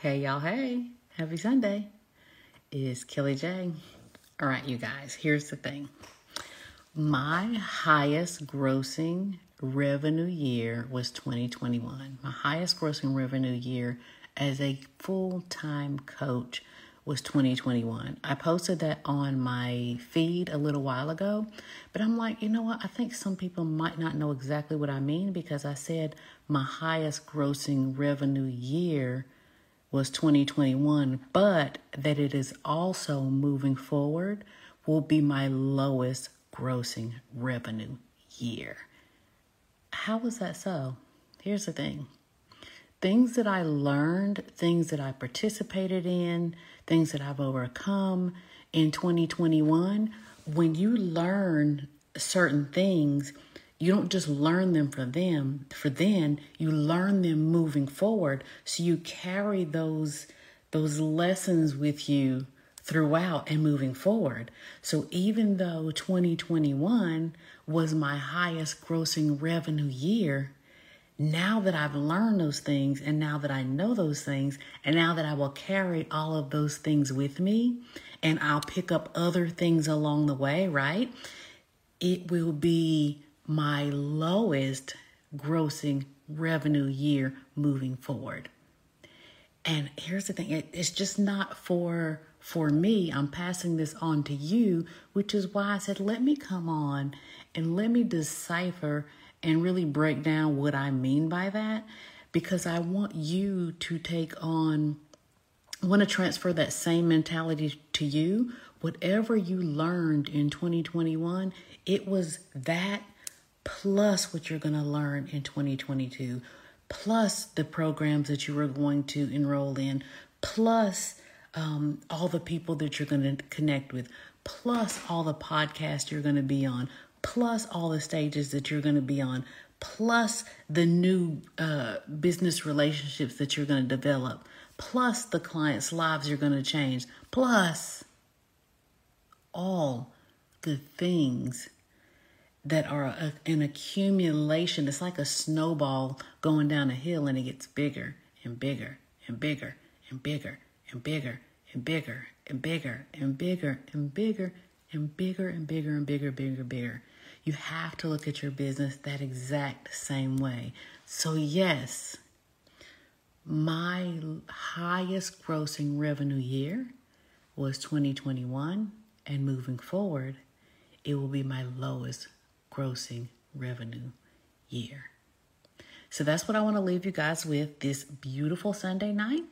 Hey, y'all. Hey, happy Sunday. It's Kelly J. All right, you guys, here's the thing. My highest grossing revenue year was 2021. My highest grossing revenue year as a full time coach was 2021. I posted that on my feed a little while ago, but I'm like, you know what? I think some people might not know exactly what I mean because I said my highest grossing revenue year was 2021, but that it is also moving forward will be my lowest grossing revenue year. How was that so? Here's the thing things that I learned, things that I participated in, things that I've overcome in 2021, when you learn certain things, you don't just learn them for them, for then you learn them moving forward. So you carry those those lessons with you throughout and moving forward. So even though 2021 was my highest grossing revenue year, now that I've learned those things and now that I know those things and now that I will carry all of those things with me and I'll pick up other things along the way, right? It will be my lowest grossing revenue year moving forward. And here's the thing, it's just not for for me. I'm passing this on to you, which is why I said let me come on and let me decipher and really break down what I mean by that because I want you to take on, I want to transfer that same mentality to you. Whatever you learned in 2021, it was that plus what you're going to learn in 2022, plus the programs that you are going to enroll in, plus um, all the people that you're going to connect with, plus all the podcasts you're going to be on, plus all the stages that you're going to be on, plus the new uh, business relationships that you're going to develop, plus the clients' lives you're going to change, plus all the things that are a, an accumulation. It's like a snowball going down a hill and it gets bigger and bigger and bigger and bigger and bigger and bigger and bigger and bigger and bigger and bigger and bigger and bigger, bigger, bigger. You have to look at your business that exact same way. So, yes, my highest grossing revenue year was 2021, and moving forward, it will be my lowest grossing revenue year. So, that's what I want to leave you guys with this beautiful Sunday night.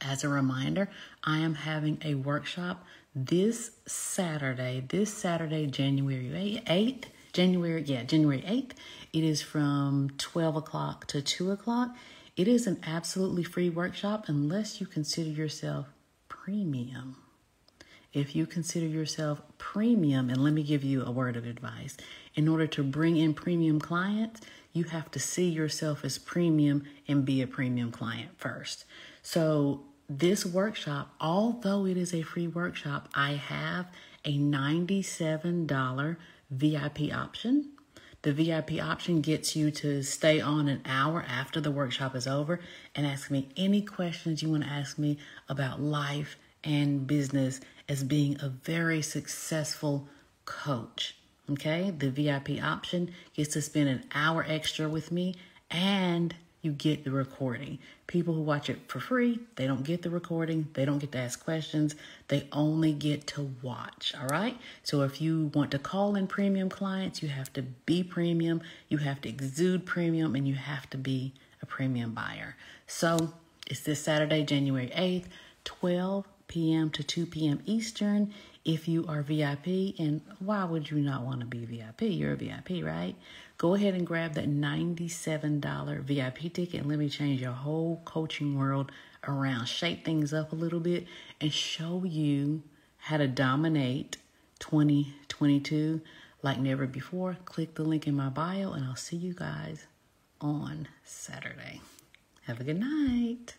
As a reminder, I am having a workshop this Saturday, this Saturday, January 8th, January, yeah, January 8th. It is from 12 o'clock to 2 o'clock. It is an absolutely free workshop unless you consider yourself premium. If you consider yourself premium, and let me give you a word of advice in order to bring in premium clients, you have to see yourself as premium and be a premium client first. So this workshop, although it is a free workshop, I have a $97 VIP option. The VIP option gets you to stay on an hour after the workshop is over and ask me any questions you want to ask me about life and business as being a very successful coach. Okay, the VIP option gets to spend an hour extra with me and you get the recording. People who watch it for free, they don't get the recording, they don't get to ask questions, they only get to watch. All right. So if you want to call in premium clients, you have to be premium, you have to exude premium, and you have to be a premium buyer. So it's this Saturday, January 8th, 12 p.m. to 2 p.m. Eastern if you are VIP. And why would you not want to be VIP? You're a VIP, right? Go ahead and grab that $97 VIP ticket and let me change your whole coaching world around, shape things up a little bit, and show you how to dominate 2022 like never before. Click the link in my bio, and I'll see you guys on Saturday. Have a good night.